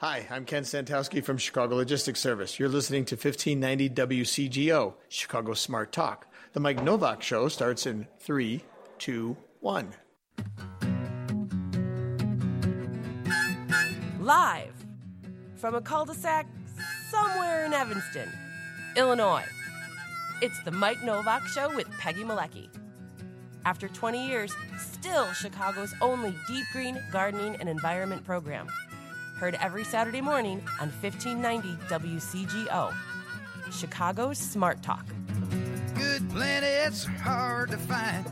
Hi, I'm Ken Santowski from Chicago Logistics Service. You're listening to 1590 WCGO, Chicago Smart Talk. The Mike Nowak Show starts in three, two, one. Live from a cul de sac somewhere in Evanston, Illinois. It's the Mike Nowak Show with Peggy Malecki. After 20 years, still Chicago's only deep green gardening and environment program. Heard every Saturday morning on 1590 WCGO. Chicago's Smart Talk. Good planets are hard to find.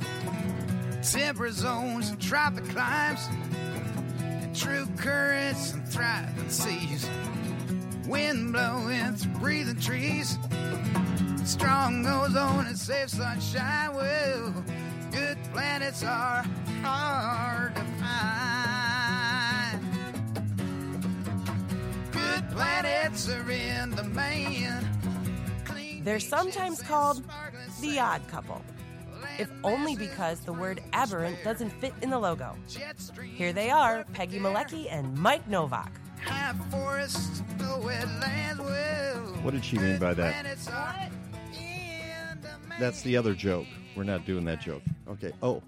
Temperate zones and tropic climes. And true currents and thriving seas. Wind blowing through breathing trees. Strong ozone and safe sunshine. Well, good planets are hard to find. Planets are in the main. They're sometimes called the odd couple, if only because the word aberrant doesn't fit in the logo. Here they are, Peggy Malecki and Mike Nowak. High forests, no What did she mean by that? planets are in the main. That's the other joke. We're not doing that joke. Okay. Oh,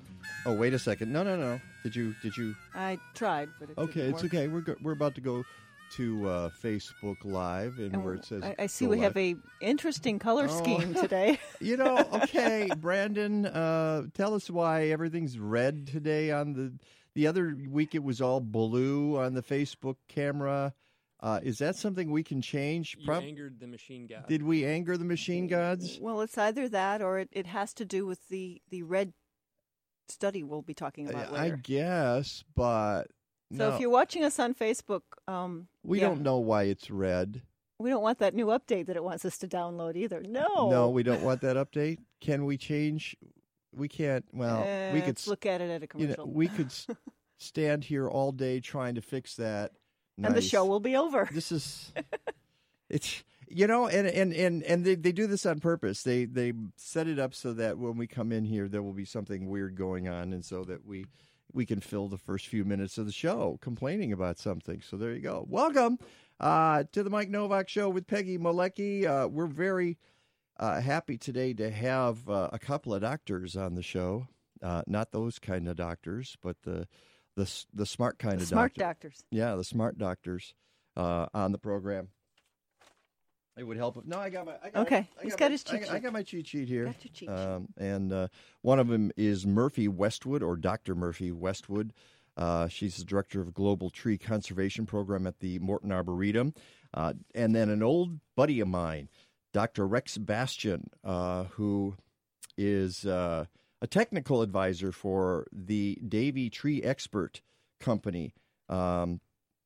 oh, wait a second. No, no, no. Did you? Did you? I tried, but it Okay, didn't it's work. okay. We're go- we're about to go to uh, Facebook Live, and, And where it says I, I see go we have a interesting color Oh. scheme today. You know, okay, Brandon, uh, tell us why everything's red today on the. The other week it was all blue on the Facebook camera. Uh, is that something we can change? You Prob- angered the machine god. Did we anger the machine gods? well, it's either that or it, it has to do with the the red study we'll be talking about I, I guess, but so no, if you're watching us on Facebook, um, we yeah, don't know why it's red. we don't want that new update that it wants us to download either. No, No, we don't want that update. Can we change? We can't. Well, Uh, we could. look at it at a You know, commercial, we could stand here all day trying to fix that. and the show will be over. This is. It's you know, and and and and they they do this on purpose. They they set it up so that when we come in here, there will be something weird going on, and so that we we can fill the first few minutes of the show complaining about something. So there you go. Welcome uh, to the Mike Nowak Show with Peggy Malecki. Uh, we're very uh, happy today to have uh, a couple of doctors on the show. Uh, not those kind of doctors, but the the the smart kind The of smart doctor. doctors. Yeah, the smart doctors uh, on the program. It would help if no, I got my. I got Okay, my, I he's got got my- his cheat got- I sheet. got my cheat sheet here. Got your cheat sheet. Um, and uh, one of them is Murphy Westwood, or Dr. Murphy Westwood. Uh, she's the director of Global Tree Conservation Program at the Morton Arboretum. Uh, and then an old buddy of mine, Dr. Rex Bastian, uh, who is uh, a technical advisor for the Davey Tree Expert Company. Um,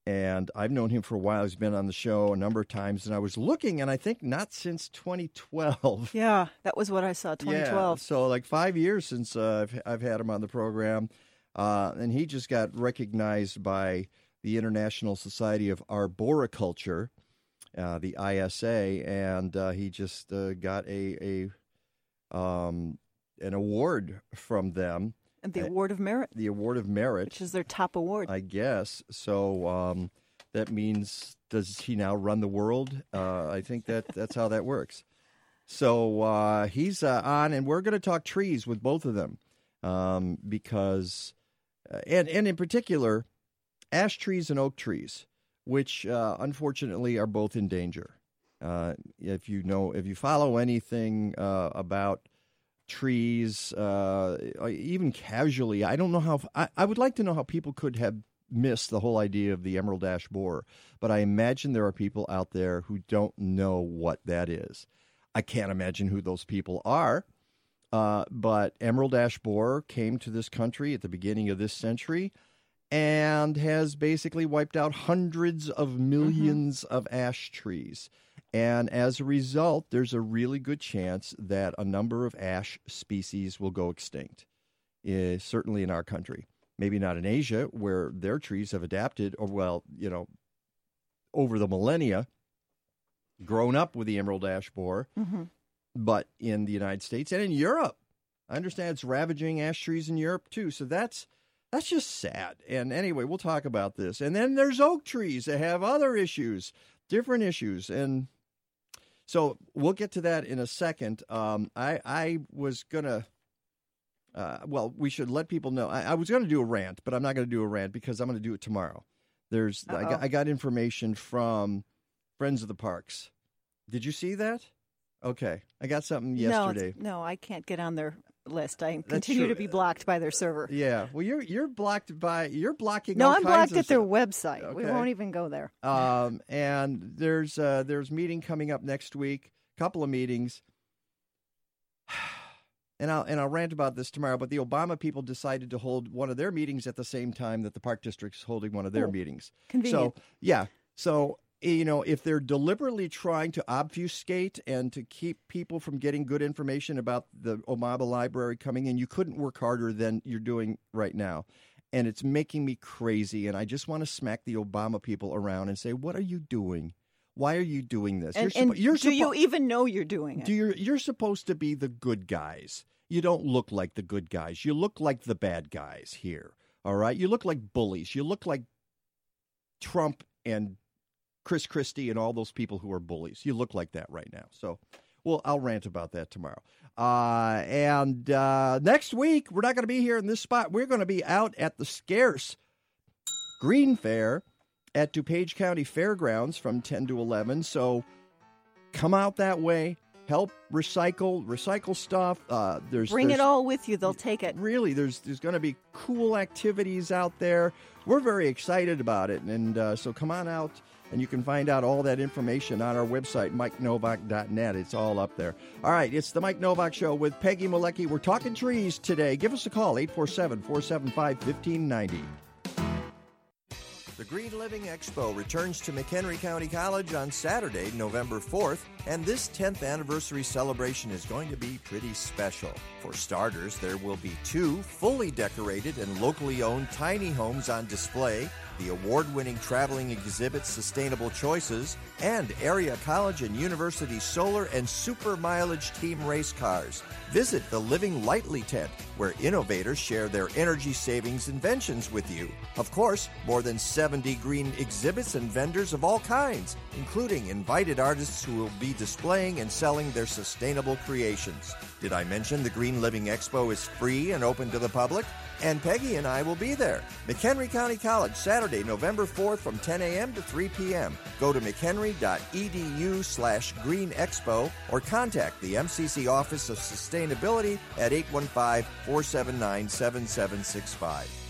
and I've known him for a while. He's been on the show a number of times, and I was looking, and I think not since 2012. Yeah, that was what I saw. 2012. Yeah, so like five years since uh, I've I've had him on the program, uh, and he just got recognized by the International Society of Arboriculture, uh, the ISA, and uh, he just uh, got a a um, an award from them, and the Award of Merit, the Award of Merit. which is their top award. I guess. So um, that means does he now run the world? Uh, I think that that's how that works. So uh, he's uh, on, and we're going to talk trees with both of them um, because, uh, and and in particular, ash trees and oak trees, which uh, unfortunately are both in danger. Uh, if you know, if you follow anything uh, about trees, uh, even casually, I don't know how. I, I would like to know how people could have missed the whole idea of the emerald ash borer, but I imagine there are people out there who don't know what that is. I can't imagine who those people are. Uh, but emerald ash borer came to this country at the beginning of this century and has basically wiped out hundreds of 1000000s of ash trees. And as a result, there's a really good chance that a number of ash species will go extinct, eh, certainly in our country. Maybe not in Asia, where their trees have adapted, or, well, you know, over the millennia, grown up with the emerald ash borer, hmm but in the United States and in Europe. I understand it's ravaging ash trees in Europe too. So that's That's just sad. And anyway, we'll talk about this. And then there's oak trees that have other issues, different issues. And so we'll get to that in a second. Um, I, I was going to, uh, well, we should let people know. I, I was going to do a rant, but I'm not going to do a rant because I'm going to do it tomorrow. There's, I got, I got information from Friends of the Parks. Did you see that? Okay. I got something yesterday. No, no, I can't get on their list. I continue to be blocked by their server. Yeah. Well, you're you're blocked by you're blocking. No, I'm blocked at their stuff. website. We won't even go there. Um, and there's uh, there's meeting coming up next week. A Couple of meetings. And I'll and I'll rant about this tomorrow. But the Obama people decided to hold one of their meetings at the same time that the Park District's holding one of their Oh, meetings. convenient. So yeah. So Eh, you know, if they're deliberately trying to obfuscate and to keep people from getting good information about the Obama Library coming in, you couldn't work harder than you're doing right now. And it's making me crazy. And I just want to smack the Obama people around and say, "What are you doing? Why are you doing this? And, you're and you're do you even know you're doing it? do you you're supposed to be the good guys. You don't look like the good guys. You look like the bad guys here. All right? You look like bullies. You look like Trump and Chris Christie and all those people who are bullies. You look like that right now. So, well, I'll rant about that tomorrow. Uh, and uh, next week, we're not going to be here in this spot. We're going to be out at the Scarce Green Fair at DuPage County Fairgrounds from 10 to 11. So come out that way, help recycle, recycle stuff. Uh, there's Bring there's, it all with you. They'll take it. Really, there's there's going to be cool activities out there. We're very excited about it, and uh, so come on out, and you can find out all that information on our website, MikeNowak.net. It's all up there. All right, it's the Mike Nowak Show with Peggy Malecki. We're talking trees today. Give us a call, 847 475 1590. The Green Living Expo returns to McHenry County College on Saturday, November 4th, and this 10th anniversary celebration is going to be pretty special. For starters, there will be two fully decorated and locally owned tiny homes on display, the award winning traveling exhibit Sustainable Choices, and area college and university solar and super mileage team race cars. Visit the Living Lightly tent, where innovators share their energy savings inventions with you. Of course, more than 70 green exhibits and vendors of all kinds, including invited artists who will be displaying and selling their sustainable creations. Did I mention the Green Living Expo is free and open to the public? And Peggy and I will be there. McHenry County College, Saturday, November 4th from 10 a.m. to 3 p.m. Go to mchenry.edu slash green expo or contact the MCC Office of Sustainability at 815-479-7765.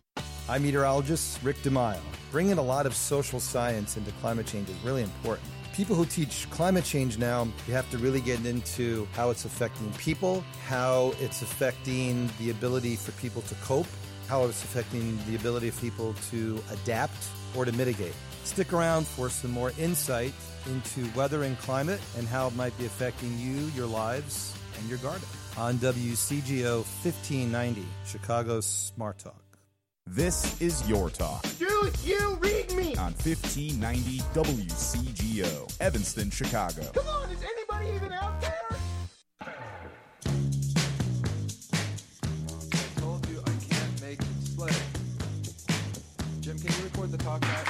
I'm meteorologist Rick DiMaio. Bringing a lot of social science into climate change is really important. People who teach climate change now, you have to really get into how it's affecting people, how it's affecting the ability for people to cope, how it's affecting the ability of people to adapt or to mitigate. Stick around for some more insight into weather and climate and how it might be affecting you, your lives, and your garden. On WCGO 1590, Chicago's Smart Talk. This is Your Talk. Dude, you read me! On 1590 WCGO, Evanston, Chicago. Come on, is anybody even out there? told you I can't make display. Jim, can you record the talk back?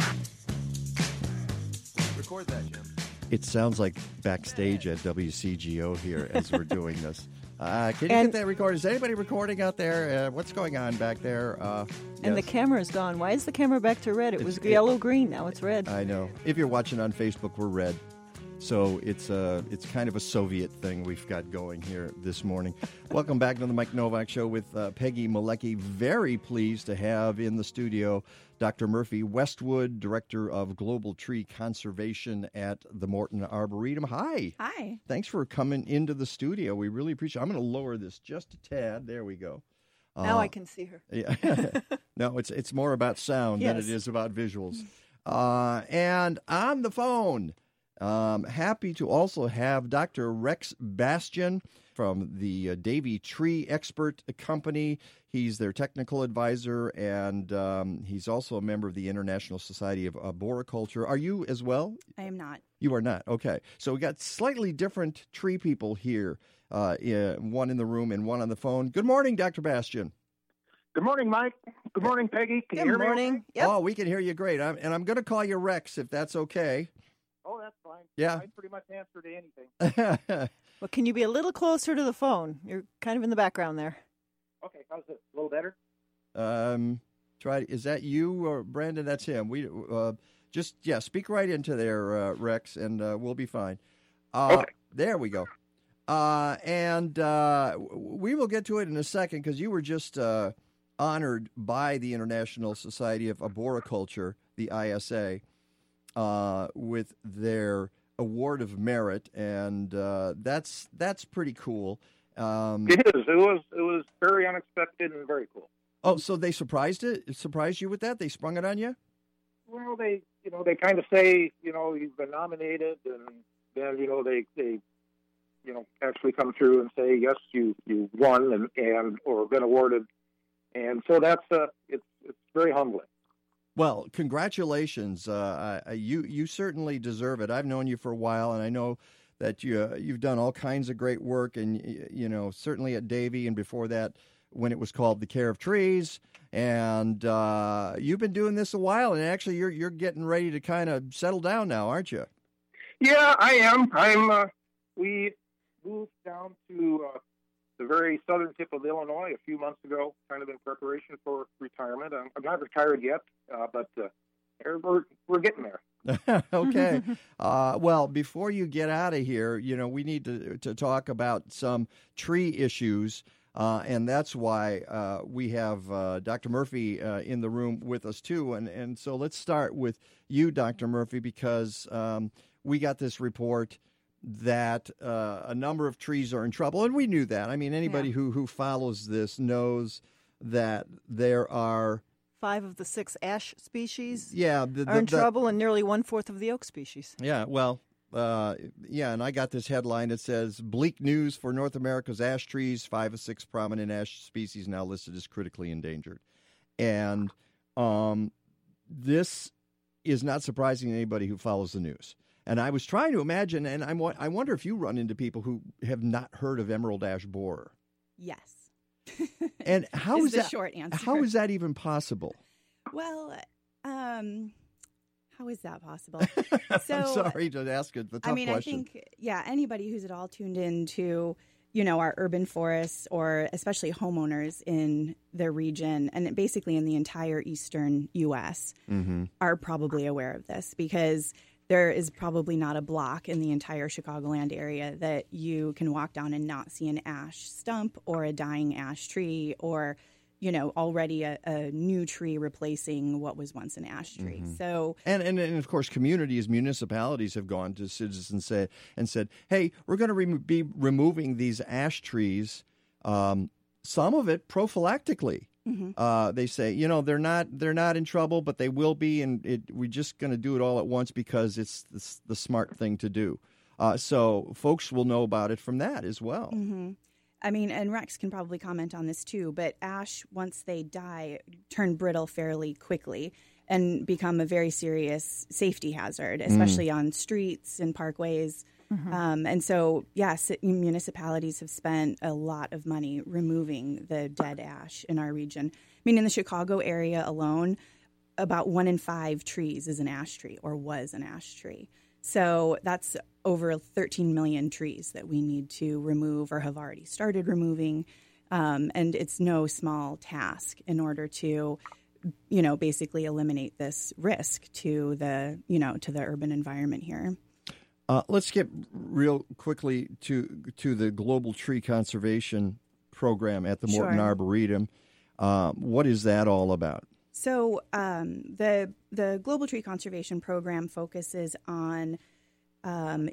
Record that, Jim. It sounds like backstage at WCGO here as we're doing this. Uh, can you And- get that recorded? Is anybody recording out there? Uh, what's going on back there? Uh, And the camera's gone. Why is the camera back to red? It was It's- it- yellow green. Now it's red. I know. If you're watching on Facebook, we're red. So it's a it's kind of a Soviet thing we've got going here this morning. Welcome back to the Mike Nowak Show with uh, Peggy Malecki. Very pleased to have in the studio Dr. Murphy Westwood, Director of Global Tree Conservation at the Morton Arboretum. Hi. Hi. Thanks for coming into the studio. We really appreciate. I'm going to lower this just a tad. There we go. Now Uh, I can see her. Yeah. no, it's it's more about sound than it is about visuals. Uh, and on the phone, um, happy to also have Dr. Rex Bastian from the uh, Davey Tree Expert Company. He's their technical advisor, and um, he's also a member of the International Society of Arboriculture. Are you as well? I am not. You are not. Okay. So we got slightly different tree people here, uh, i- one in the room and one on the phone. Good morning, Dr. Bastian. Good morning, Mike. Good morning, Peggy. Can Good you hear me? morning. Yep. Oh, we can hear you great. I'm, and I'm going to call you Rex if that's okay. Oh, that's fine. Yeah. I pretty much answer to anything. Well, can you be a little closer to the phone? You're kind of in the background there. Okay, how's it? A little better? um, try. Is that you or Brandon? That's him. We uh, just yeah. Speak right into there, uh, Rex, and uh, we'll be fine. Uh, Okay. There we go. Uh, and uh, we will get to it in a second because you were just uh, honored by the International Society of Arboriculture, the ISA, uh, with their award of merit, and uh, that's that's pretty cool. Um, It is. It was. It was very unexpected and very cool. oh, so they surprised it? Surprised you with that? They sprung it on you? Well, they, you know, they kind of say, you know, you've been nominated, and then, you know, they, they, you know, actually come through and say, yes, you, you won and, and or been awarded, and so that's, uh, it's, it's very humbling. Well, congratulations. Uh, you you certainly deserve it. I've known you for a while, and I know that you uh, you've done all kinds of great work, and you know certainly at Davey, and before that, when it was called the Care of Trees, and uh, you've been doing this a while, and actually you're you're getting ready to kind of settle down now, aren't you? Yeah, I am. I'm. Uh, we moved down to uh, the very southern tip of Illinois a few months ago, kind of in preparation for retirement. I'm, I'm not retired yet, uh, but uh, we're we're getting there. okay. Uh, well, before you get out of here, you know, we need to, to talk about some tree issues. Uh, and that's why uh, we have uh, Dr. Murphy uh, in the room with us, too. And, and so let's start with you, Dr. Murphy, because um, we got this report that uh, a number of trees are in trouble. And we knew that. I mean, anybody who, who follows this knows that there are. Five of the six ash species Yeah, the, are in the- the- trouble, and nearly one fourth of the oak species. Yeah, well, uh, yeah, and I got this headline that says bleak news for North America's ash trees. Five of six prominent ash species now listed as critically endangered. And um, this is not surprising to anybody who follows the news. And I was trying to imagine, and I'm, I wonder if you run into people who have not heard of emerald ash borer. Yes. And how Is is the that? short answer. How is that even possible? Well, um, how is that possible? I'm sorry to ask it the tough I mean, question. I think yeah, anybody who's at all tuned into you know our urban forests or especially homeowners in their region and basically in the entire eastern U.S. mm-hmm. are probably aware of this because there is probably not a block in the entire Chicagoland area that you can walk down and not see an ash stump or a dying ash tree or you know already a, a new tree replacing what was once an ash tree. Mhm. So And, and and of course, communities, municipalities have gone to citizens and said and said, "Hey, we're going to remo be removing these ash trees. Um, some of it prophylactically. Mhm. Uh, they say, you know, they're not they're not in trouble, but they will be, and it, we're just going to do it all at once because it's the, the smart thing to do. Uh, so folks will know about it from that as well. hmm I mean, and Rex can probably comment on this too, but ash, once they die, turn brittle fairly quickly and become a very serious safety hazard, especially on streets and parkways. Um, and so, yes, municipalities have spent a lot of money removing the dead ash in our region. I mean, in the Chicago area alone, about one in five trees is an ash tree or was an ash tree. So that's over 13 million trees that we need to remove or have already started removing. Um, and it's no small task in order to, you know, basically eliminate this risk to the, you know, to the urban environment here. Uh, let's get real quickly to to the Global Tree Conservation Program at the Morton Sure. Arboretum. Um, what is that all about? So um, the the Global Tree Conservation Program focuses on um,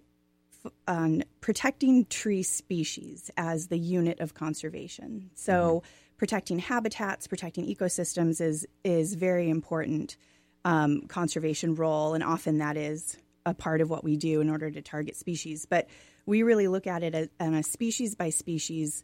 f- on protecting tree species as the unit of conservation. So protecting habitats, protecting ecosystems is is very important um, conservation role, and often that is a part of what we do in order to target species. But we really look at it as, on a species by species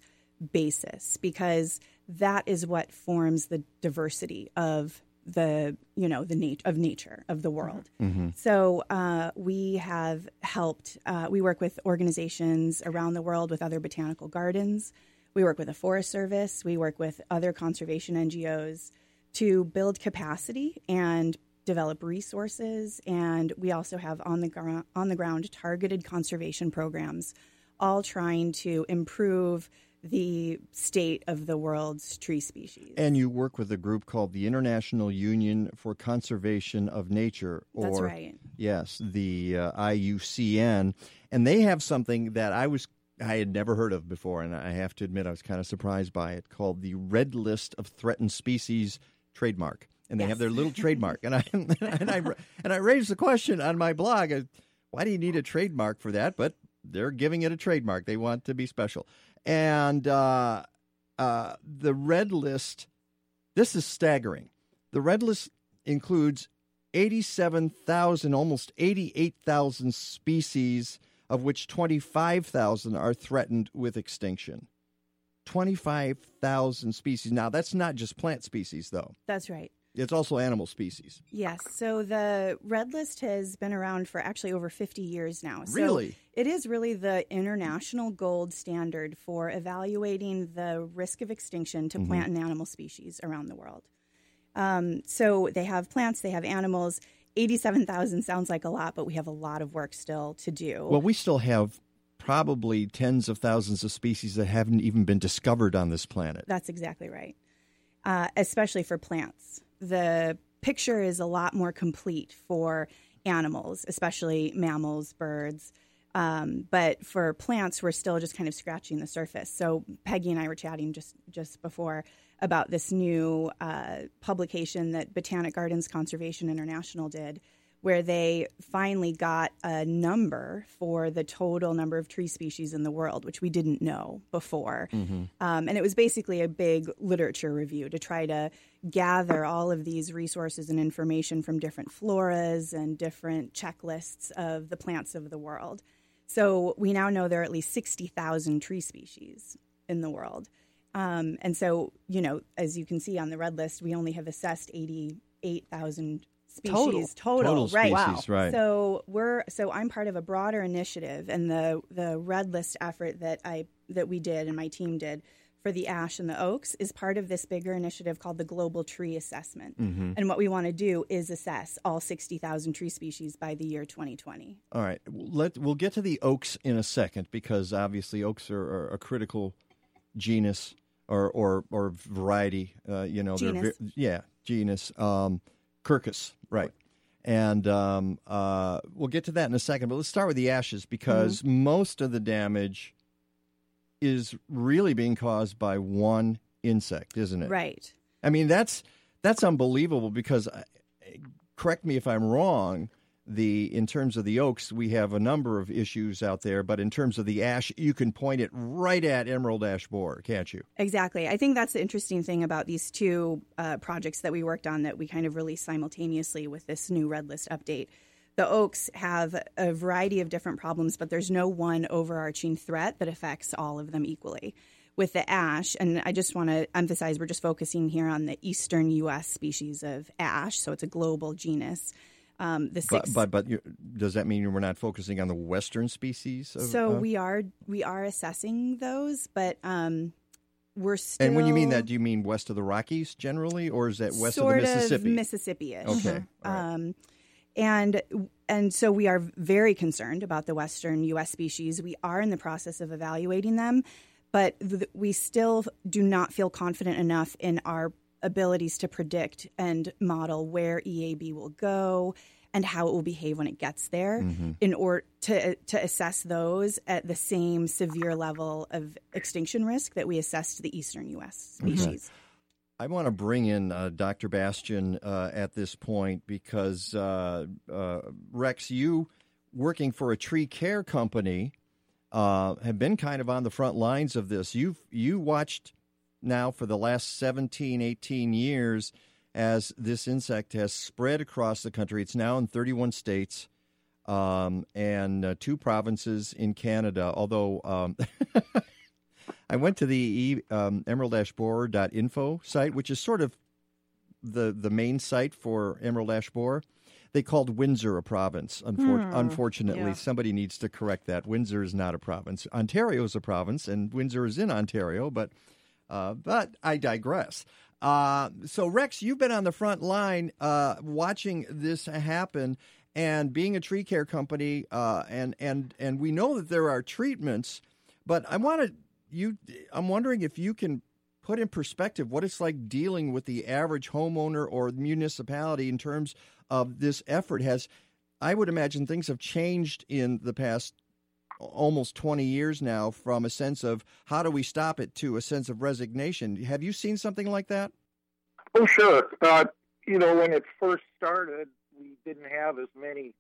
basis because that is what forms the diversity of the you know the nat- of nature of the world. So uh, we have helped. Uh, we work with organizations around the world with other botanical gardens. We work with the Forest Service. We work with other conservation NGOs to build capacity and develop resources. And we also have on the gr- on the ground targeted conservation programs, all trying to improve the state of the world's tree species. And you work with a group called the International Union for Conservation of Nature, or That's right. yes, the uh, IUCN, and they have something that I was I had never heard of before, and I have to admit I was kind of surprised by it, called the Red List of Threatened Species trademark, and they have their little trademark, and I and I and I raised the question on my blog, uh, why do you need a trademark for that? But they're giving it a trademark; they want to be special, and uh, uh, the Red List. This is staggering. The Red List includes 87,000, almost 88,000 species, of which 25,000 are threatened with extinction. 25,000 species. Now, that's not just plant species, though. That's right. It's also animal species. Yes. So the Red List has been around for actually over 50 years now. So Really? It is really the international gold standard for evaluating the risk of extinction to Mhm. plant and animal species around the world. Um, so they have plants, they have animals. 87,000 sounds like a lot, but we have a lot of work still to do. Well, we still have probably tens of thousands of species that haven't even been discovered on this planet. That's exactly right. Uh, especially for plants. The picture is a lot more complete for animals, especially mammals, birds. Um, but for plants, we're still just kind of scratching the surface. So Peggy and I were chatting just just before about this new uh, publication that Botanic Gardens Conservation International did, where they finally got a number for the total number of tree species in the world, which we didn't know before. Um, and it was basically a big literature review to try to gather all of these resources and information from different floras and different checklists of the plants of the world. So we now know there are at least 60,000 tree species in the world. Um, and so, you know, as you can see on the red list, we only have assessed 88,000 species Total right? species, right. So we're so I'm part of a broader initiative, and the the red list effort that I that we did and my team did for the ash and the oaks is part of this bigger initiative called the Global Tree Assessment. Mhm. And what we want to do is assess all 60,000 tree species by the year 2020. All right, let we'll get to the oaks in a second because obviously oaks are, are a critical genus or or, or variety. Uh, you know, they're Genus. yeah, genus. Um, Quercus, right? And um, uh, we'll get to that in a second. But let's start with the ashes because most of the damage is really being caused by one insect, isn't it? Right. I mean, that's that's unbelievable because uh, correct me if I'm wrong. The in terms of the oaks, we have a number of issues out there, but in terms of the ash, you can point it right at emerald ash borer, can't you? Exactly. I think that's the interesting thing about these two uh, projects that we worked on that we kind of released simultaneously with this new Red List update. The oaks have a variety of different problems, but there's no one overarching threat that affects all of them equally. With the ash, and I just want to emphasize we're just focusing here on the eastern U.S. species of ash, so it's a global genus. Um, the But six, but, but you, does that mean we're not focusing on the western species? Of, so of- we are we are assessing those, but um, we're still. and when you mean that, do you mean west of the Rockies generally, or is that west of the Mississippi? Mississippi-ish. Okay, right. Um, and and so we are very concerned about the western U.S. species. We are in the process of evaluating them, but th- we still do not feel confident enough in our abilities to predict and model where EAB will go and how it will behave when it gets there Mm-hmm. in order to to assess those at the same severe level of extinction risk that we assessed the eastern U.S. Species. I want to bring in uh, Dr. Bastian uh, at this point because uh, uh, Rex, you working for a tree care company uh, have been kind of on the front lines of this. You've you watched now for the last 17, 18 years as this insect has spread across the country. It's now in 31 states um, and uh, two provinces in Canada. Although um, I went to the um, emerald-borer.info site, which is sort of the the main site for emerald ash borer. They called Windsor a province. Unfor- Hmm, Unfortunately, yeah. somebody needs to correct that. Windsor is not a province. Ontario is a province, and Windsor is in Ontario. But uh, but I digress. Uh, so Rex, you've been on the front line uh, watching this happen, and being a tree care company, uh, and and and we know that there are treatments, but I want to you. I'm wondering if you can put in perspective what it's like dealing with the average homeowner or municipality in terms of this effort. Has I would imagine things have changed in the past almost 20 years now from a sense of how do we stop it to a sense of resignation. Have you seen something like that? Oh, sure. Uh, you know, when it first started, we didn't have as many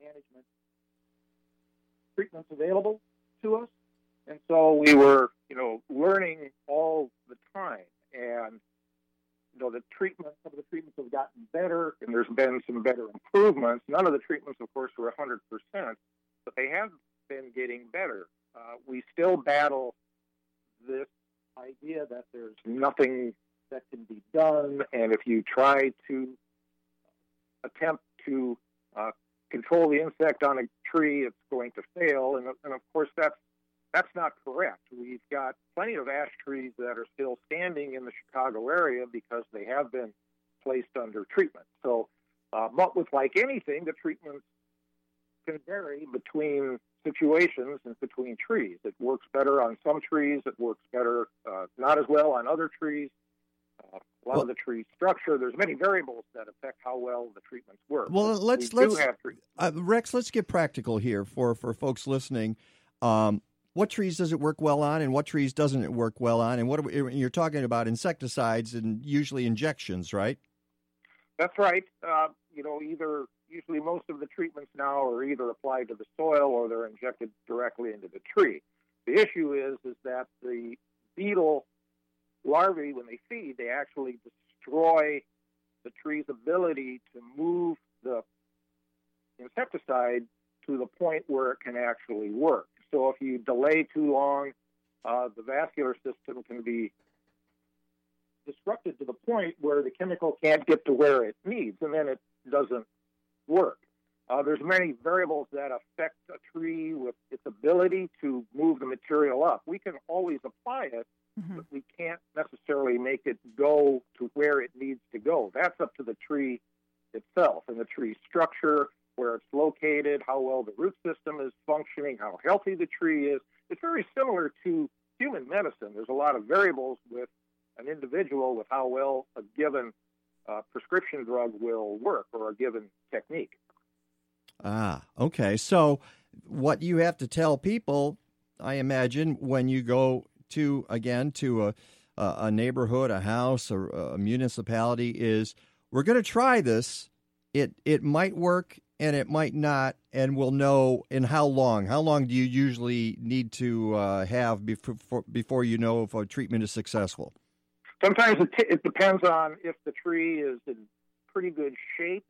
management treatments available to us. And so we were, you know, learning all the time. And, you know, the treatment, some of the treatments have gotten better, and there's been some better improvements. None of the treatments, of course, were 100%, but they have been getting better. Uh, we still battle this idea that there's nothing that can be done, and if you try to attempt to uh, control the insect on a tree, it's going to fail. And, and of course, that's that's not correct. We've got plenty of ash trees that are still standing in the Chicago area because they have been placed under treatment. So, uh, but with like anything, the treatments can vary between situations and between trees. It works better on some trees. It works better, uh, not as well on other trees. Uh, a lot of the tree structure. There's many variables that affect how well the treatments work. Well, let's we let's do have trees. uh, Rex. Let's get practical here for for folks listening. Um, what trees does it work well on, and what trees doesn't it work well on? And what are we, you're talking about insecticides and usually injections, right? That's right. Uh, you know, either usually most of the treatments now are either applied to the soil or they're injected directly into the tree. The issue is is that the beetle larvae, when they feed, they actually destroy the tree's ability to move the insecticide to the point where it can actually work. So if you delay too long, uh, the vascular system can be disrupted to the point where the chemical can't get to where it needs, and then it doesn't work. Uh, there's many variables that affect a tree with its ability to move the material up. We can always apply it, but we can't necessarily make it go to where it needs to go. That's up to the tree itself and the tree structure, where it's located, how well the root system is functioning, how healthy the tree is. It's very similar to human medicine. There's a lot of variables with an individual with how well a given uh, prescription drug will work or a given technique. Ah, okay. So, what you have to tell people, I imagine, when you go to again to a a neighborhood, a house, or a municipality, is we're going to try this. It it might work and it might not, and we'll know in how long. How long do you usually need to uh, have before before you know if a treatment is successful? Sometimes it, t- it depends on if the tree is in pretty good shape,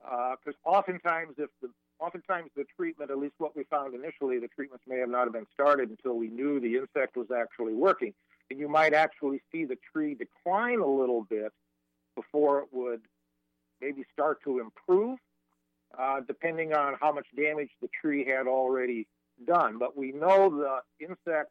because oftentimes if the oftentimes the treatment, at least what we found initially, the treatments may have not have been started until we knew the insect was actually working, and you might actually see the tree decline a little bit before it would maybe start to improve, uh, depending on how much damage the tree had already done. But we know the insect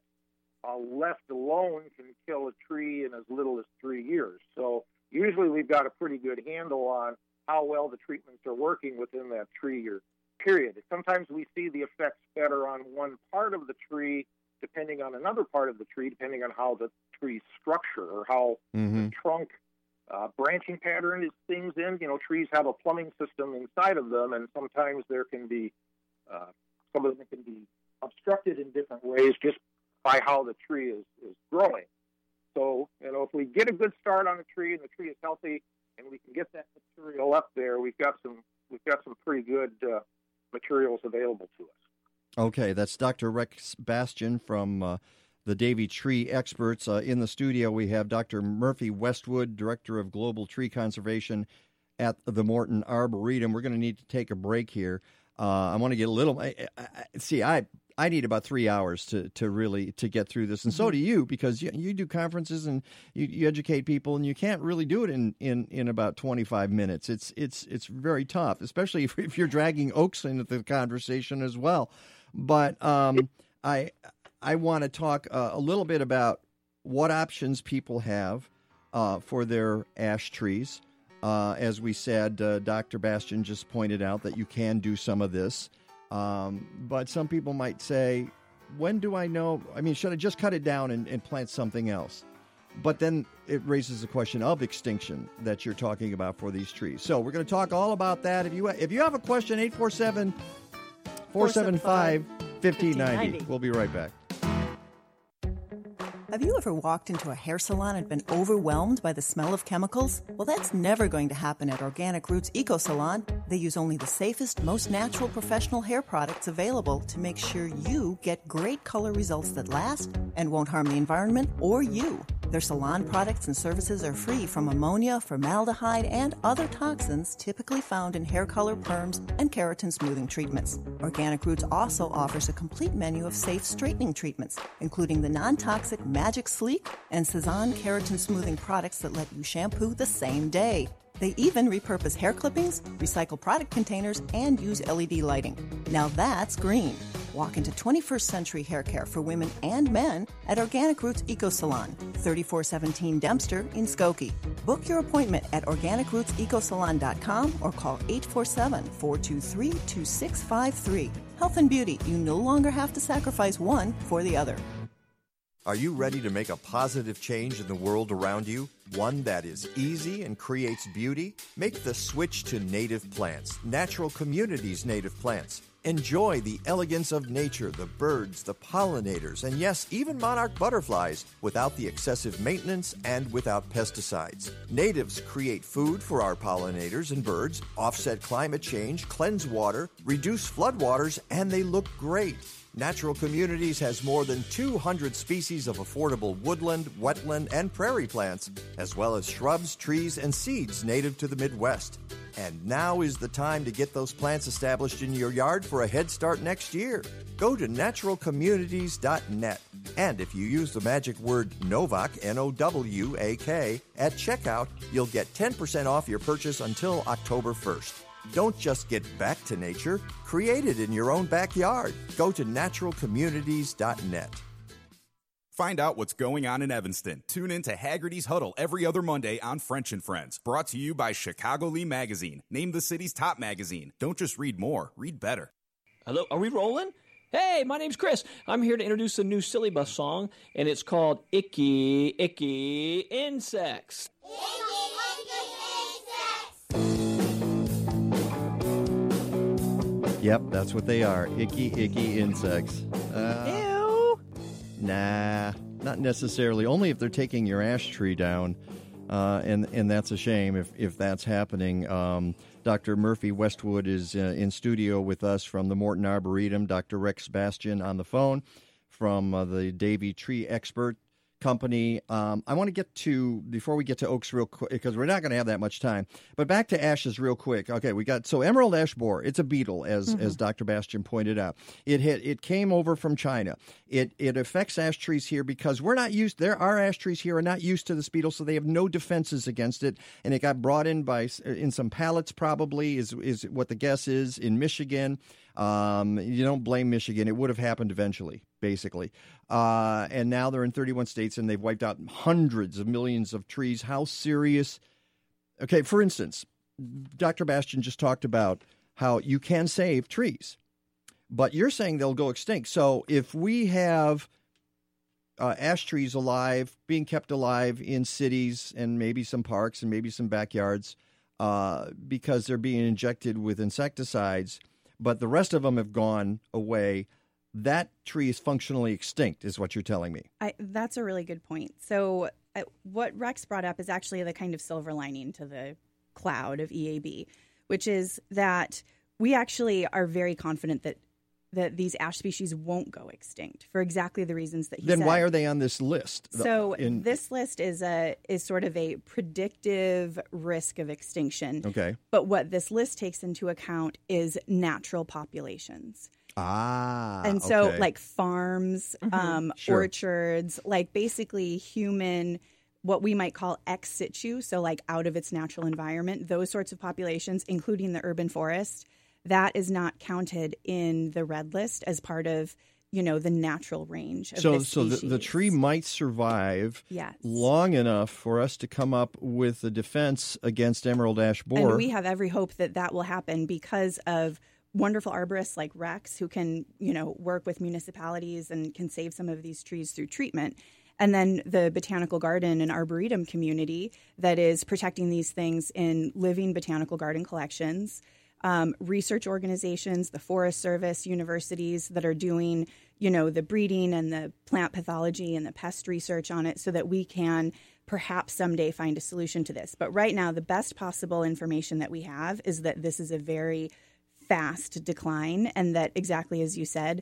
uh, left alone can kill a tree in as little as three years. So usually we've got a pretty good handle on how well the treatments are working within that three year period. Sometimes we see the effects better on one part of the tree, depending on another part of the tree, depending on how the tree's structure or how the trunk uh, branching pattern is things in. You know, trees have a plumbing system inside of them, and sometimes there can be uh, some of them can be obstructed in different ways just by how the tree is, is growing. So, you know, if we get a good start on a tree and the tree is healthy, and we can get that material up there, we've got some we've got some pretty good uh, materials available to us. Okay, that's Dr. Rex Bastian from uh, the Davey Tree experts. Uh, in the studio, we have Dr. Murphy Westwood, Director of Global Tree Conservation at the Morton Arboretum. We're going to need to take a break here. Uh, I want to get a little. I, I, see, I I need about three hours to, to really to get through this, and so do you because you, you do conferences and you, you educate people, and you can't really do it in, in, in about twenty five minutes. It's it's it's very tough, especially if, if you're dragging Oaks into the conversation as well. But um, I I want to talk uh, a little bit about what options people have uh, for their ash trees. Uh, as we said, uh, Dr. Bastian just pointed out that you can do some of this. Um, but some people might say, when do I know? I mean, should I just cut it down and, and plant something else? But then it raises the question of extinction that you're talking about for these trees. So we're going to talk all about that. If you if you have a question, 847 475 1590. We'll be right back. Have you ever walked into a hair salon and been overwhelmed by the smell of chemicals? Well, that's never going to happen at Organic Roots Eco Salon. They use only the safest, most natural professional hair products available to make sure you get great color results that last and won't harm the environment or you. Their salon products and services are free from ammonia, formaldehyde, and other toxins typically found in hair color perms and keratin smoothing treatments. Organic Roots also offers a complete menu of safe straightening treatments, including the non toxic Magic Sleek and Cezanne keratin smoothing products that let you shampoo the same day. They even repurpose hair clippings, recycle product containers, and use LED lighting. Now that's green. Walk into 21st century hair care for women and men at Organic Roots Eco Salon, 3417 Dempster in Skokie. Book your appointment at organicrootsecosalon.com or call 847 423 2653. Health and beauty, you no longer have to sacrifice one for the other. Are you ready to make a positive change in the world around you? One that is easy and creates beauty? Make the switch to native plants, natural communities native plants. Enjoy the elegance of nature, the birds, the pollinators, and yes, even monarch butterflies without the excessive maintenance and without pesticides. Natives create food for our pollinators and birds, offset climate change, cleanse water, reduce floodwaters, and they look great. Natural Communities has more than 200 species of affordable woodland, wetland, and prairie plants, as well as shrubs, trees, and seeds native to the Midwest. And now is the time to get those plants established in your yard for a head start next year. Go to naturalcommunities.net. And if you use the magic word NOWAK, N O W A K, at checkout, you'll get 10% off your purchase until October 1st. Don't just get back to nature, create it in your own backyard. Go to naturalcommunities.net. Find out what's going on in Evanston. Tune in to Haggerty's Huddle every other Monday on French and Friends. Brought to you by Chicago Lee Magazine. Named the city's top magazine. Don't just read more, read better. Hello, are we rolling? Hey, my name's Chris. I'm here to introduce a new Silly Bus song, and it's called Icky, Icky Insects. Icky. Icky Insects! Yep, that's what they are. Icky, icky insects. Uh, Ew. Nah, not necessarily. Only if they're taking your ash tree down, uh, and and that's a shame if if that's happening. Um, Dr. Murphy Westwood is uh, in studio with us from the Morton Arboretum. Dr. Rex Bastian on the phone from uh, the Davey Tree Expert Company. Um, I want to get to before we get to oaks real quick because we're not going to have that much time. But back to ashes real quick. Okay, we got so emerald ash borer. It's a beetle, as Mhm. as Dr. Bastian pointed out. It hit, it came over from China. It it affects ash trees here because we're not used. There are ash trees here are not used to this beetle, so they have no defenses against it. And it got brought in by in some pallets, probably is is what the guess is in Michigan. Um, you don't blame Michigan; it would have happened eventually, basically. Uh, and now they're in 31 states, and they've wiped out hundreds of millions of trees. How serious? Okay, for instance, Dr. Bastian just talked about how you can save trees, but you're saying they'll go extinct. So if we have uh, ash trees alive, being kept alive in cities and maybe some parks and maybe some backyards uh, because they're being injected with insecticides, but the rest of them have gone away, that tree is functionally extinct, is what you're telling me. I, that's a really good point. So, uh, what Rex brought up is actually the kind of silver lining to the cloud of EAB, which is that we actually are very confident that that these ash species won't go extinct for exactly the reasons that he said. Then said. why are they on this list? So In- this list is a is sort of a predictive risk of extinction. Okay. But what this list takes into account is natural populations. Ah. and so okay. like farms, um, Sure. orchards, like basically human what we might call ex situ, so like out of its natural environment, those sorts of populations, including the urban forest, that is not counted in the red list as part of, you know, the natural range of so this so the, the tree might survive Yes. long enough for us to come up with a defense against emerald ash borer. And we have every hope that that will happen because of wonderful arborists like Rex who can, you know, work with municipalities and can save some of these trees through treatment. And then the botanical garden and arboretum community that is protecting these things in living botanical garden collections. Um, research organizations, the Forest Service, universities that are doing, you know, the breeding and the plant pathology and the pest research on it, so that we can perhaps someday find a solution to this. But right now, the best possible information that we have is that this is a very fast decline, and that exactly as you said,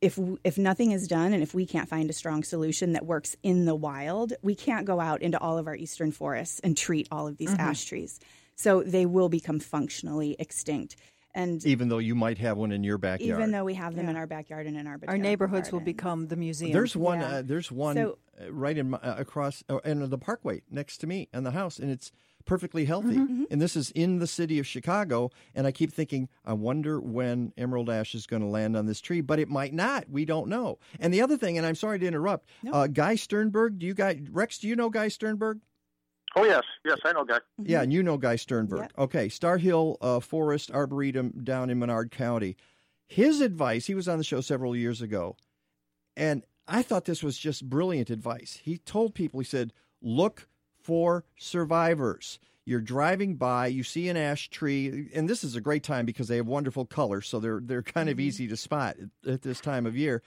if if nothing is done and if we can't find a strong solution that works in the wild, we can't go out into all of our eastern forests and treat all of these Mhm. ash trees. So they will become functionally extinct. And even though you might have one in your backyard. even though we have them in our backyard and in our Our botanical neighborhoods will become the museum. There's one. Yeah. Uh, there's one So- uh, right in my, uh, across uh, in the parkway next to me and the house, and it's perfectly healthy. Mm-hmm. And this is in the city of Chicago. And I keep thinking, I wonder when emerald ash is going to land on this tree, but it might not. We don't know. And the other thing, and I'm sorry to interrupt, uh, Guy Sternberg. Do you guys, Rex? Do you know Guy Sternberg? Oh yes, yes, I know, Guy. Yeah, and you know Guy Sternberg. Okay, Star Hill uh, Forest Arboretum down in Menard County. His advice, he was on the show several years ago, and I thought this was just brilliant advice. He told people, he said, look for survivors. You're driving by, you see an ash tree, and this is a great time because they have wonderful colors, so they're they're kind of mm-hmm. easy to spot at, at this time of year.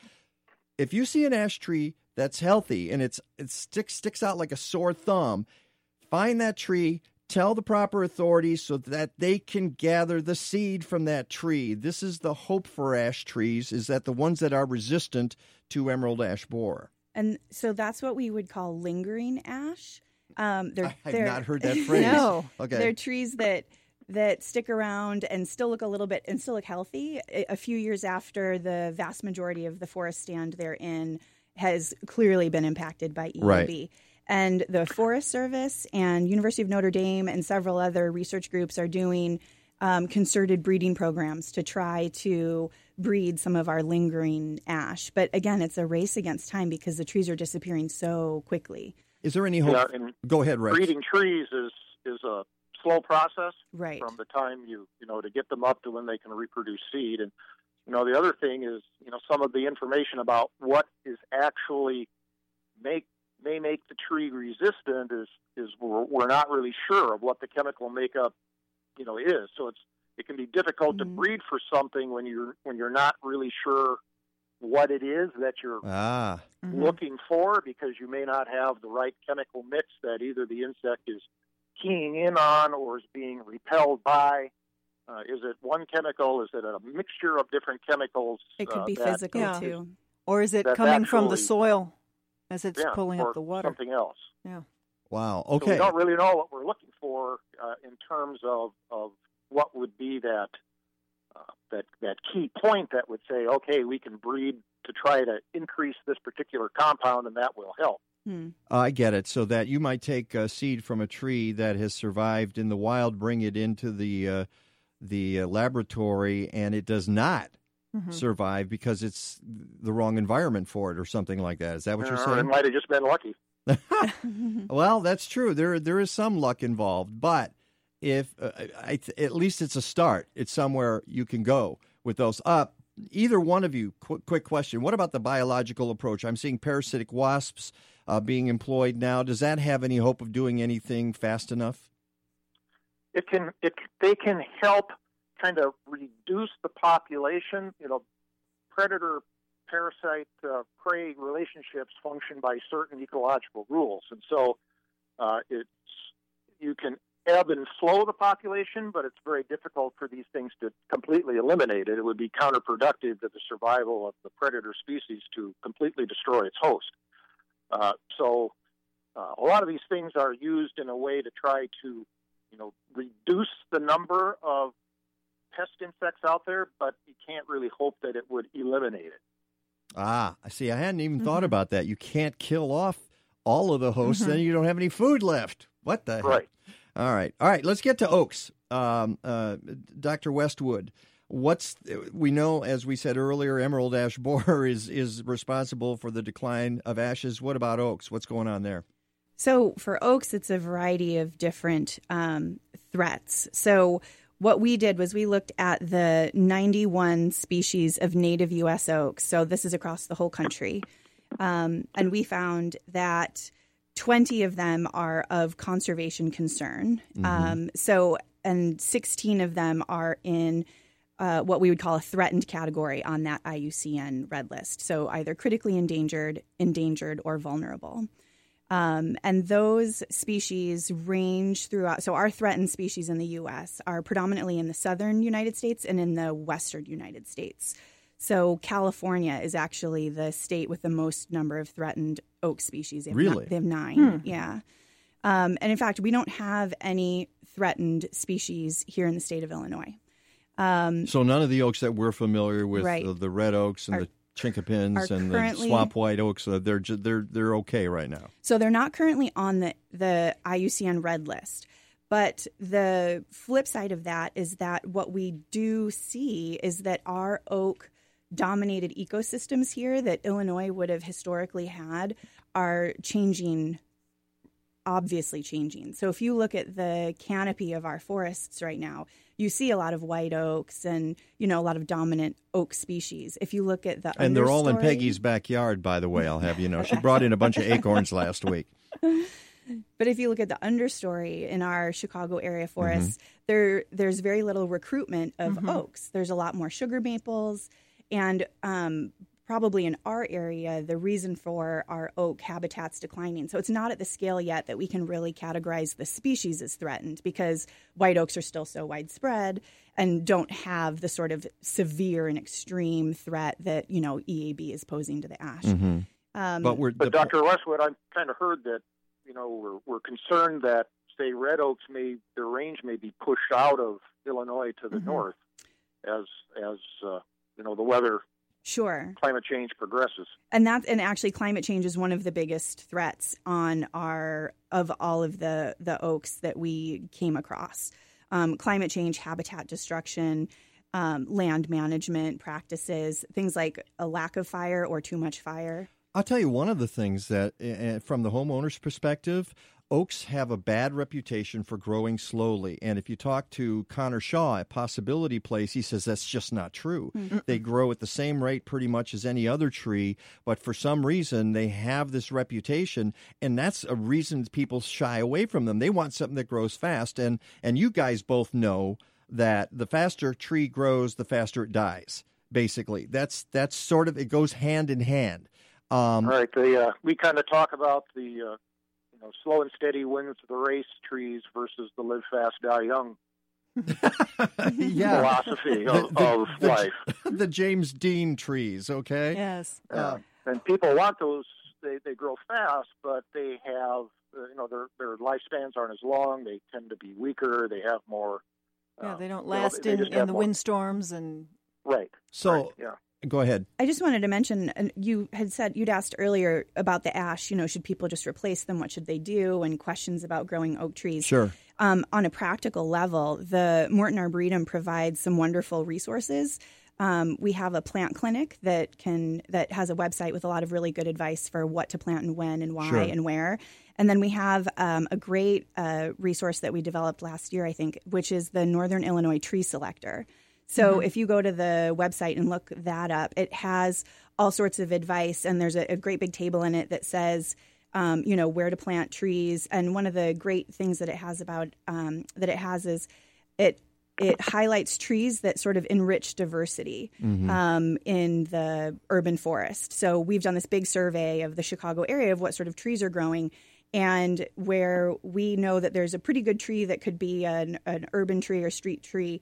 If you see an ash tree that's healthy and it's it sticks sticks out like a sore thumb, find that tree, tell the proper authorities so that they can gather the seed from that tree. This is the hope for ash trees is that the ones that are resistant to emerald ash borer. And so that's what we would call lingering ash. Um, they're, I've they're, not heard that phrase. no, Okay. they're trees that that stick around and still look a little bit and still look healthy. A few years after the vast majority of the forest stand they're in has clearly been impacted by EAB. Right. And the Forest Service and University of Notre Dame and several other research groups are doing um, concerted breeding programs to try to breed some of our lingering ash. But again, it's a race against time because the trees are disappearing so quickly. Is there any hope? Yeah, and Go ahead, Rex. breeding trees is is a slow process right from the time you you know to get them up to when they can reproduce seed and you know the other thing is you know some of the information about what is actually make may make the tree resistant is is we're, we're not really sure of what the chemical makeup you know is so it's it can be difficult to mm-hmm. breed for something when you're when you're not really sure what it is that you're Ah. looking for because you may not have the right chemical mix that either the insect is keying in on or is being repelled by. Uh, is it one chemical? Is it a mixture of different chemicals? It could uh, be that- physical Yeah. too. Or is it That's coming from the soil as it's yeah, pulling up the water? Something else. Yeah. Wow. So we don't really know what we're looking for uh, in terms of, of what would be that uh, that that key point that would say, okay, we can breed to try to increase this particular compound, and that will help. I get it. So that you might take a seed from a tree that has survived in the wild, bring it into the uh, the uh, laboratory, and it does not Mhm. survive because it's the wrong environment for it, or something like that. Is that what you're saying? It might have just been lucky. well, that's true. There there is some luck involved, but if uh, I, at least it's a start. It's somewhere you can go with those. Uh, either one of you, qu- quick question: What about the biological approach? I'm seeing parasitic wasps uh, being employed now. Does that have any hope of doing anything fast enough? it can it they can help kind of reduce the population. You know, predator parasite uh, prey relationships function by certain ecological rules, and so uh, it's you can ebb and flow the population, but it's very difficult for these things to completely eliminate it. It would be counterproductive to the survival of the predator species to completely destroy its host. Uh, so, uh, a lot of these things are used in a way to try to, you know, reduce the number of pest insects out there, but you can't really hope that it would eliminate it. Ah, I see. I hadn't even thought about that. You can't kill off all of the hosts, then you don't have any food left. What the heck? All right. All right. Let's get to oaks. Um, uh, Dr. Westwood, what's we know, as we said earlier, emerald ash borer is is responsible for the decline of ashes. What about oaks? What's going on there? So for oaks, it's a variety of different um, threats. So what we did was we looked at the 91 species of native U.S. oaks. So this is across the whole country, um, and we found that 20 of them are of conservation concern. Mhm. Um, so and 16 of them are in uh, what we would call a threatened category on that IUCN red list. So either critically endangered, endangered, or vulnerable. Um, and those species range throughout. So, our threatened species in the U.S. are predominantly in the southern United States and in the western United States. So, California is actually the state with the most number of threatened oak species. They have ni- Really? they have nine. Hmm. Yeah. Um, and in fact, we don't have any threatened species here in the state of Illinois. Um, So none of the oaks that we're familiar with, Right. the, the red oaks and Are- the chinkapins and the swamp white oaks, uh, they're ju- they're they're okay right now. So they're not currently on the, the IUCN red list. But the flip side of that is that what we do see is that our oak dominated ecosystems here that Illinois would have historically had are changing, obviously changing. So if you look at the canopy of our forests right now, you see a lot of white oaks and, you know, a lot of dominant oak species. If you look at the And they're all in Peggy's backyard, by the way. I'll have you know, she brought in a bunch of acorns last week. But if you look at the understory in our Chicago area Mm-hmm. forests, there there's very little recruitment of Mhm. oaks. There's a lot more sugar maples, and um, probably in our area, the reason for our oak habitats declining. So it's not at the scale yet that we can really categorize the species as threatened because white oaks are still so widespread and don't have the sort of severe and extreme threat that you know EAB is posing to the ash. Mhm. Um, But we're But the- Dr. Westwood, I've kind of heard that you know we're we're concerned that say red oaks may their range may be pushed out of Illinois to the Mhm. north as as uh, you know the weather sure. climate change progresses. and that's and actually climate change is one of the biggest threats on our of all of the the oaks that we came across um, climate change habitat destruction um, land management practices things like a lack of fire or too much fire I'll tell you one of the things that, uh, from the homeowner's perspective, oaks have a bad reputation for growing slowly. And if you talk to Connor Shaw at Possibility Place, he says that's just not true. They grow at the same rate pretty much as any other tree, but for some reason they have this reputation, and that's a reason people shy away from them. They want something that grows fast, and and you guys both know that the faster a tree grows, the faster it dies. Basically, that's that's sort of it goes hand in hand. Um, All right, the, uh, we kind of talk about the uh, you know slow and steady wins the race trees versus the live fast die young yeah. philosophy of, The- the- of the- life. the James Dean trees, okay? Yes. Uh, and people want those. They they grow fast, but they have uh, you know their their lifespans aren't as long. They tend to be weaker. They have more. Yeah, they don't you know, last they in, in the more- windstorms and Right. So, right, yeah. Go ahead. I just wanted to mention, and you had said you'd asked earlier about the ash. You know, should people just replace them? What should they do? And questions about growing oak trees. Sure. Um, on a practical level, the Morton Arboretum provides some wonderful resources. Um, we have a plant clinic that can that has a website with a lot of really good advice for what to plant and when and why Sure. and where. And then we have um, a great uh, resource that we developed last year, I think, which is the Northern Illinois Tree Selector. So Mhm. if you go to the website and look that up, it has all sorts of advice, and there's a, a great big table in it that says, um, you know, where to plant trees. And one of the great things that it has about um, that it has is it it highlights trees that sort of enrich diversity Mhm. um, in the urban forest. So we've done this big survey of the Chicago area of what sort of trees are growing. and where we know that there's a pretty good tree that could be an, an urban tree or street tree,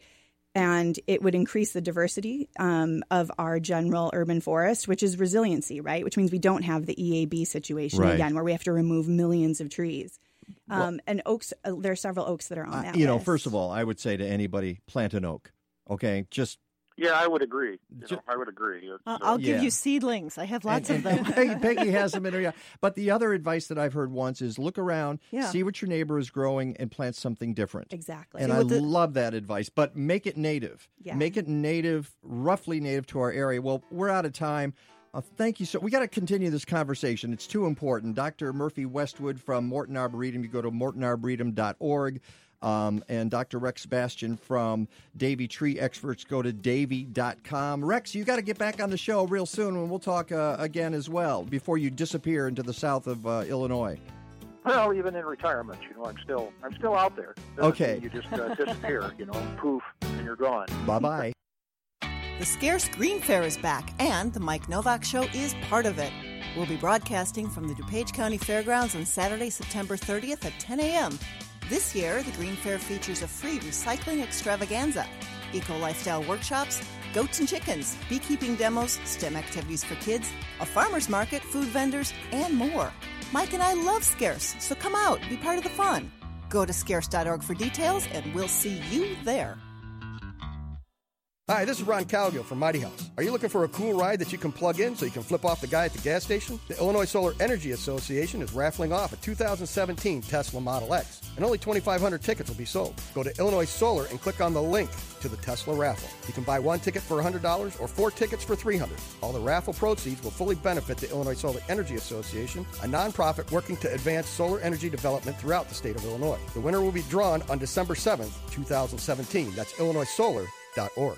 and it would increase the diversity um, of our general urban forest, which is resiliency, right? Which means we don't have the EAB situation Right. again, where we have to remove millions of trees. Um, and oaks, uh, there are several oaks that are on Uh, that. you know, first of all, I would say to anybody, plant an oak. Okay, just Yeah, I would agree. You know, I would agree. It's, I'll, give Yeah. you seedlings. I have lots and, of them. and Peggy, Peggy has them in her. yard. But the other advice that I've heard once is look around, Yeah. see what your neighbor is growing, and plant something different. Exactly. And See, I the- love that advice. But make it native. Yeah. Make it native, roughly native to our area. Well, we're out of time. Uh, thank you so. We got to continue this conversation. It's too important. Dr. Murphy Westwood from Morton Arboretum. You go to mortonarboretum.org. Um, and Dr. Rex Bastian from Davey Tree Experts. Go to davey.com. Rex, you got to get back on the show real soon, and we'll talk uh, again as well before you disappear into the south of uh, Illinois. Well, even in retirement, you know, I'm still I'm still out there. Doesn't Okay. You just uh, disappear, you know, poof, and you're gone. Bye bye. The Scarce Green Fair is back, and the Mike Nowak Show is part of it. We'll be broadcasting from the DuPage County Fairgrounds on Saturday, September 30th at 10 a.m. This year, the Green Fair features a free recycling extravaganza, eco lifestyle workshops, goats and chickens, beekeeping demos, STEM activities for kids, a farmer's market, food vendors, and more. Mike and I love Scarce, so come out, be part of the fun. Go to scarce.org for details, and we'll see you there. Hi, this is Ron Calgill from Mighty House. Are you looking for a cool ride that you can plug in so you can flip off the guy at the gas station? The Illinois Solar Energy Association is raffling off a 2017 Tesla Model X, and only 2,500 tickets will be sold. Go to Illinois Solar and click on the link to the Tesla raffle. You can buy one ticket for $100 or four tickets for 300. All the raffle proceeds will fully benefit the Illinois Solar Energy Association, a nonprofit working to advance solar energy development throughout the state of Illinois. The winner will be drawn on December 7th, 2017. That's illinoissolar.org.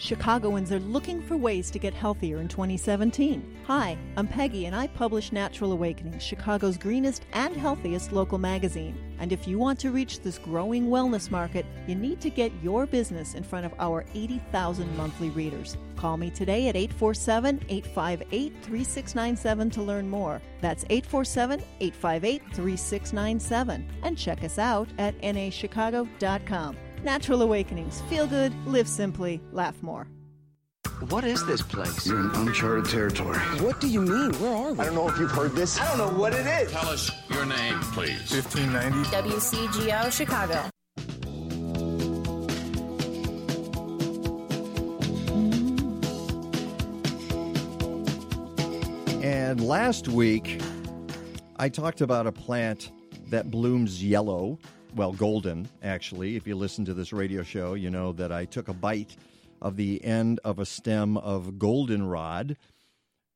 Chicagoans are looking for ways to get healthier in 2017. Hi, I'm Peggy, and I publish Natural Awakenings, Chicago's greenest and healthiest local magazine. And if you want to reach this growing wellness market, you need to get your business in front of our 80,000 monthly readers. Call me today at 847 858 3697 to learn more. That's 847 858 3697. And check us out at nachicago.com. Natural Awakenings. Feel good, live simply, laugh more. What is this place? You're in uncharted territory. What do you mean? Where are we? I don't know if you've heard this. I don't know what it is. Tell us your name, please. 1590. WCGO Chicago. And last week, I talked about a plant that blooms yellow, well, golden, actually. If you listen to this radio show, you know that I took a bite of the end of a stem of goldenrod.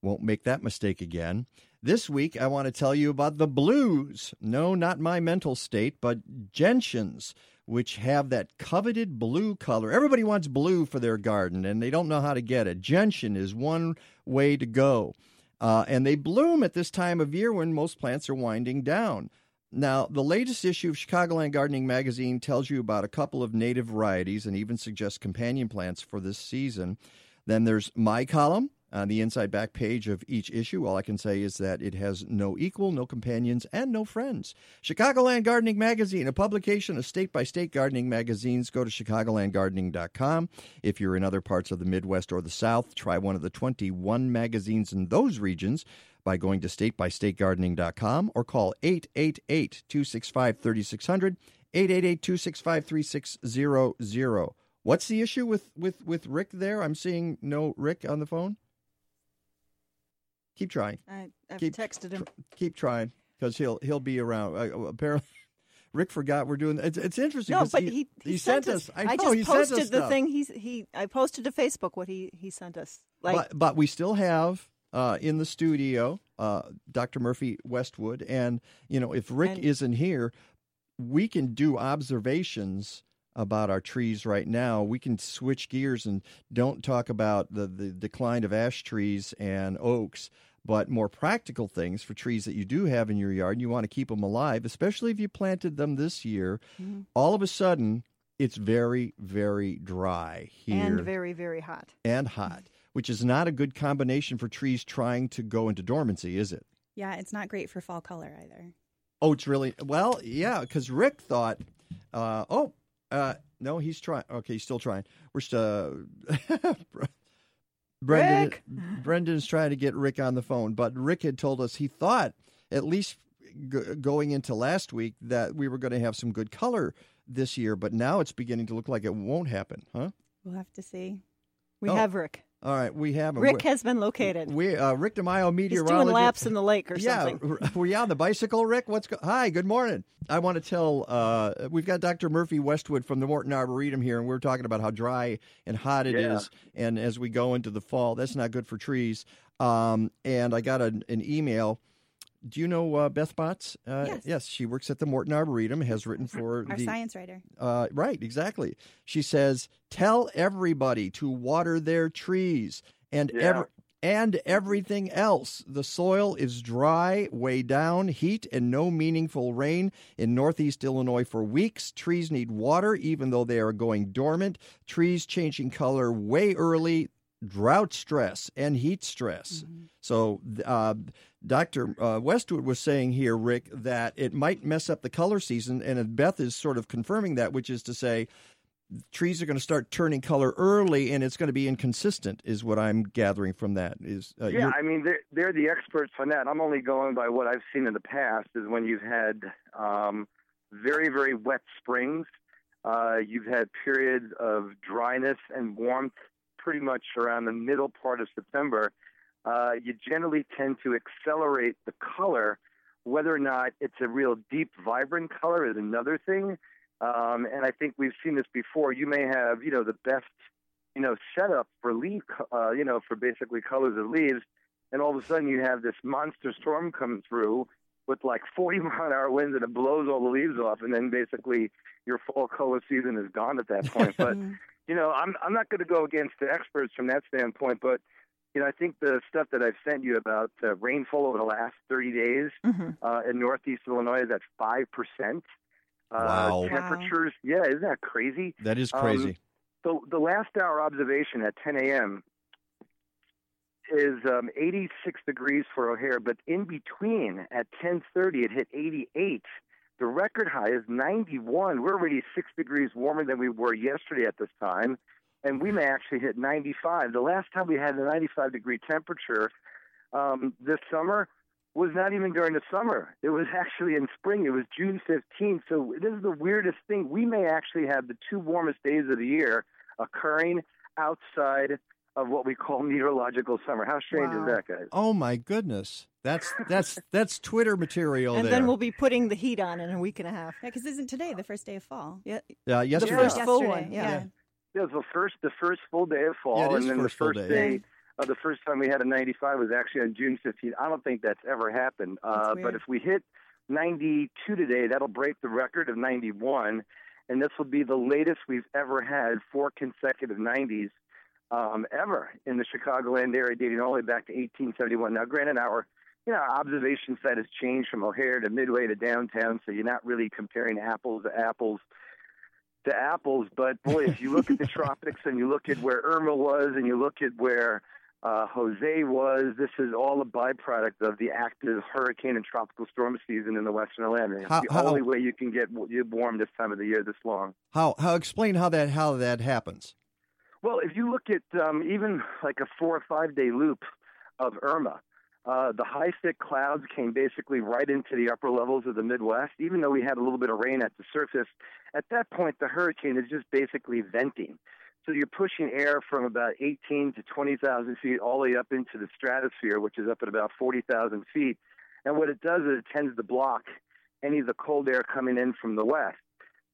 Won't make that mistake again. This week, I want to tell you about the blues. No, not my mental state, but gentians, which have that coveted blue color. Everybody wants blue for their garden, and they don't know how to get it. Gentian is one way to go. Uh, and they bloom at this time of year when most plants are winding down. Now, the latest issue of Chicagoland Gardening Magazine tells you about a couple of native varieties and even suggests companion plants for this season. Then there's my column on the inside back page of each issue. All I can say is that it has no equal, no companions, and no friends. Chicagoland Gardening Magazine, a publication of state by state gardening magazines. Go to chicagolandgardening.com. If you're in other parts of the Midwest or the South, try one of the 21 magazines in those regions by going to statebystategardening.com or call 888 265 3600, 888 265 3600. What's the issue with, with, with Rick there? I'm seeing no Rick on the phone. Keep trying. I, I've keep, texted him. Keep trying because he'll he'll be around. Uh, apparently, Rick forgot we're doing. It's, it's interesting. No, but he, he, he sent us. I know just he sent posted us the stuff. thing. He's he. I posted to Facebook what he he sent us. Like but but we still have uh, in the studio, uh, Dr. Murphy Westwood, and you know if Rick And- isn't here, we can do observations about our trees right now. We can switch gears and don't talk about the, the decline of ash trees and oaks, but more practical things for trees that you do have in your yard. And you want to keep them alive, especially if you planted them this year. Mhm. All of a sudden, it's very, very dry here And very, very hot. and hot, which is not a good combination for trees trying to go into dormancy, is it? Yeah, it's not great for fall color either. Oh, it's really well, yeah. Because Rick thought, uh, oh, uh, no, he's trying. Okay, he's still trying. We're still. Brendan, Rick! Brendan's trying to get Rick on the phone, but Rick had told us he thought, at least g- going into last week, that we were going to have some good color this year. But now it's beginning to look like it won't happen, huh? We'll have to see. We Oh. have Rick. All right, we have him. Rick We're- has been located. We uh, Rick DiMaio, He's meteorologist. doing laps in the lake or yeah, something. r- were you on the bicycle, Rick? What's go- hi? Good morning. I want to tell. Uh, we've got Dr. Murphy Westwood from the Morton Arboretum here, and we're talking about how dry and hot it is. Yeah. And as we go into the fall, that's not good for trees. Um, and I got an, an email. Do you know uh, Beth Botts? Uh, Yes. she works at the Morton Arboretum. Has written for Our the science writer. uh, right, exactly. She says, "Tell everybody to water their trees and Yeah. ever and everything else. The soil is dry, way down, heat, and no meaningful rain in northeast Illinois for weeks. Trees need water, even though they are going dormant. Trees changing color way early." Drought stress and heat stress. So, uh, Dr. Uh, Westwood was saying here, Rick, that it might mess up the color season, and Beth is sort of confirming that, which is to say, trees are going to start turning color early, and it's going to be inconsistent, is what I'm gathering from that. Is uh, yeah, you're- I mean they're they're the experts on that. I'm only going by what I've seen in the past. Is when you've had um, very very wet springs, uh, you've had periods of dryness and warmth, pretty much around the middle part of September. Uh, you generally tend to accelerate the color. Whether or not it's a real deep, vibrant color is another thing. Um, and I think we've seen this before. You may have, you know, the best, you know, setup for leaf, uh, you know, for basically colors of leaves, and all of a sudden you have this monster storm come through with like 40 mile an hour winds, and it blows all the leaves off, and then basically your fall color season is gone at that point. But you know, I'm I'm not going to go against the experts from that standpoint, but you know, I think the stuff that I've sent you about uh, rainfall over the last 30 days uh, in northeast Illinois is at five percent. Uh, Wow. Wow. Temperatures, yeah, isn't that crazy? that is Um, crazy. the the last hour observation at 10 a.m. is um, 86 degrees for O'Hare, but in between at 10:30 it hit 88. The record high is 91. We're already six degrees warmer than we were yesterday at this time, and we may actually hit 95. The last time we had a 95 degree temperature um, this summer was not even during the summer. It was actually in spring. It was June 15th. So this is the weirdest thing. We may actually have the two warmest days of the year occurring outside of what we call meteorological summer. How strange is that, guys? Oh my goodness, that's that's that's Twitter material and there. then we'll be putting the heat on in a week and a half. Yeah, because isn't today the first day of fall? Yeah. Yeah, yesterday. The first full one. yeah. Yeah. Yeah, it's the first the first full day of fall, Yeah, it is and then first the full first day. day. Uh, the first time we had a 95 was actually on June 15th. I don't think that's ever happened. Uh, weird. but if we hit 92 today, that'll break the record of 91, and this will be the latest we've ever had four consecutive 90s um, ever in the Chicagoland area, dating all the way back to 1871. Now, granted, our you know our observation site has changed from O'Hare to Midway to downtown, so you're not really comparing apples to apples to apples. But boy, if you look at the tropics and you look at where Irma was and you look at where uh, Jose was, this is all a byproduct of the active hurricane and tropical storm season in the Western Atlantic. It's How- the how- only way you can get warm this time of the year this long. How how explain how that how that happens? Well, if you look at um, even like a four or five day loop of Irma, uh, the high thick clouds came basically right into the upper levels of the Midwest. Even though we had a little bit of rain at the surface, at that point the hurricane is just basically venting. So you're pushing air from about 18 to 20,000 feet all the way up into the stratosphere, which is up at about 40,000 feet. And what it does is it tends to block any of the cold air coming in from the west.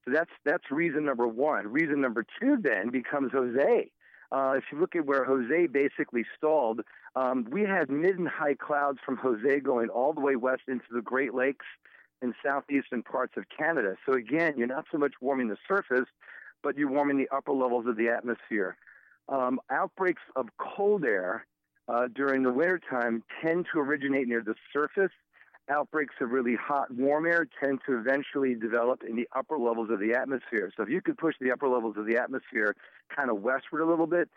So that's that's reason number one. Reason number two then becomes Jose. Uh, if you look at where Jose basically stalled, um, we had mid and high clouds from Jose going all the way west into the Great Lakes and southeastern parts of Canada. So again, you're not so much warming the surface, but you're warming the upper levels of the atmosphere. Um, outbreaks of cold air uh, during the wintertime tend to originate near the surface. Outbreaks of really hot, warm air tend to eventually develop in the upper levels of the atmosphere. So if you could push the upper levels of the atmosphere kind of westward a little bit,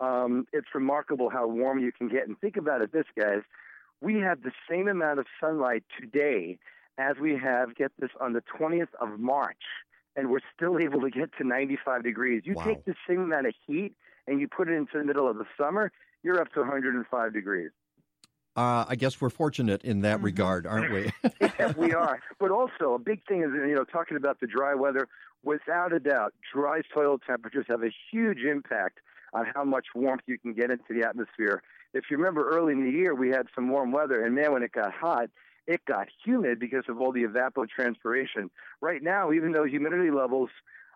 um, it's remarkable how warm you can get. And think about it this, guys. We have the same amount of sunlight today as we have, get this, on the 20th of March, and we're still able to get to 95 degrees. You Wow. take the same amount of heat and you put it into the middle of the summer, you're up to 105 degrees. Uh, I guess we're fortunate in that regard, aren't we? yeah, we are. But also, a big thing is, you know, talking about the dry weather, without a doubt, dry soil temperatures have a huge impact on how much warmth you can get into the atmosphere. If you remember early in the year, we had some warm weather, and man, when it got hot, it got humid because of all the evapotranspiration. Right now, even though humidity levels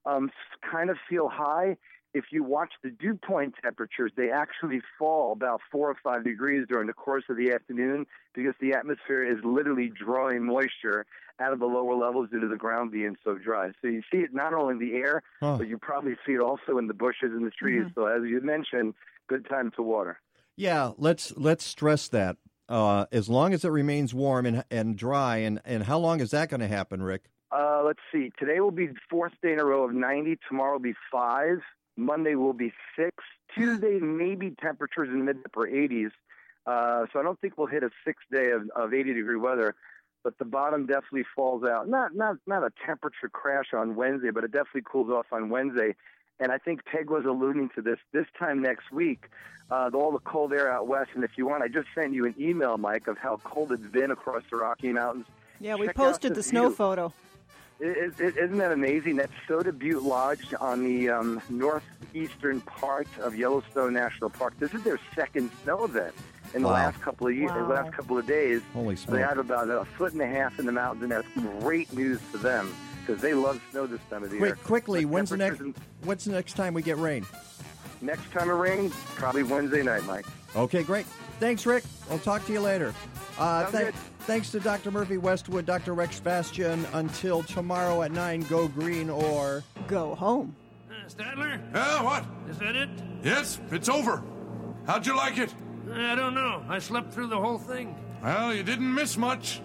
um, kind of feel high, if you watch the dew point temperatures, they actually fall about four or five degrees during the course of the afternoon because the atmosphere is literally drawing moisture out of the lower levels due to the ground being so dry. So you see it not only in the air, Huh. but you probably see it also in the bushes and the trees. So as you mentioned, good time to water. yeah, let's let's stress that. Uh, as long as it remains warm and and dry, and, and how long is that going to happen, Rick? Uh, let's see. Today will be fourth day in a row of 90. Tomorrow will be five. Monday will be six. Tuesday, maybe temperatures in the mid upper 80s. Uh, so I don't think we'll hit a sixth day of, of 80 degree weather. But the bottom definitely falls out. Not not not a temperature crash on Wednesday, but it definitely cools off on Wednesday. And I think Peg was alluding to this. This time next week, uh, all the cold air out west. And if you want, I just sent you an email, Mike, of how cold it's been across the Rocky Mountains. Yeah, we Check posted the the snow photo. Is isn't that amazing? That's Soda Butte Lodge on the um, northeastern part of Yellowstone National Park. This is their second snow event in the Wow. last couple of years, Wow. the last couple of days. Holy They smoke! have about a foot and a half in the mountains, and that's great news for them because they love snow this time of the year. Quick, quickly, But when's the next? temperatures What's the next time we get rain? Next time it rains, probably Wednesday night, Mike. Okay, great. Thanks, Rick. I'll talk to you later. Uh, Sounds thank- good. thanks to Dr. Murphy Westwood, Dr. Rex Bastian. Until tomorrow at 9, go green or. Go home. Stadler? Yeah, what? Is that it? Yes, it's over. How'd you like it? I don't know. I slept through the whole thing. Well, you didn't miss much.